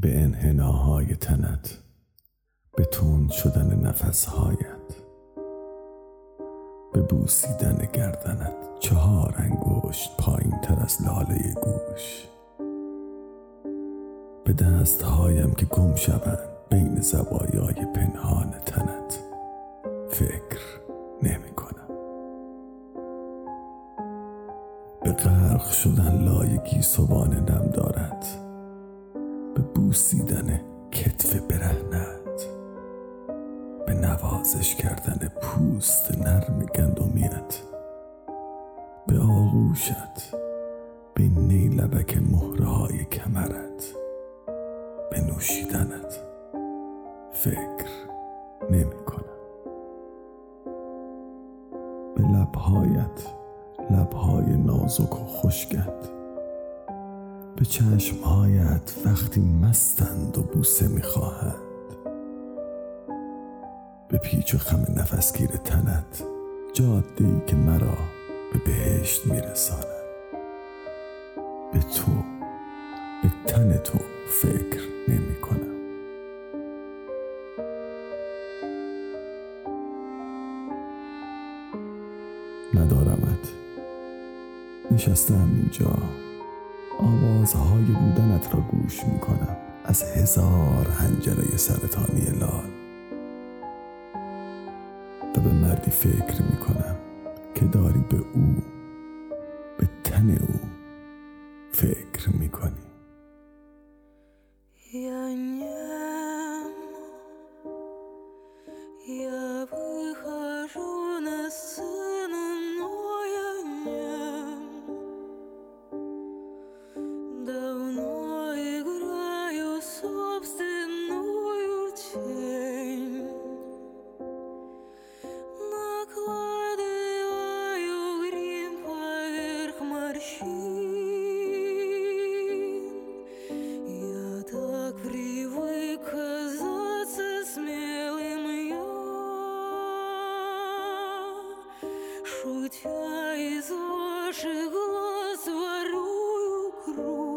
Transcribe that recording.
به انحناهای تنت به تون شدن نفسهایت به بوسیدن گردنت چهار انگشت پایین تر از لاله گوش. به دستهایم که گم شوند بین زوایای پنهان تنت فکر نمی کنم. به غرق شدن لایگی سبان نم دارد. بوسیدن کتف برهنت به نوازش کردن پوست نرم گندمیت. به آغوشت به نیلبک مهرهای کمرت. به نوشیدنت فکر نمی کنم به لبهایت لبهای نازک و خشکت به چشمهایت وقتی مستند و بوسه می‌خواهند به پیچ و خم نفسگیر تنت جاده ای که مرا به بهشت میرساند. به تو به تن تو فکر نمی کنم ندارمت. نشستم اینجا. آوازهای بودنت را گوش می کنم از هزار هنجره سرطانی لال. و به مردی فکر می کنم که داری به او به تن او فکر می کنی Шутя из ваших глаз ворую кровь.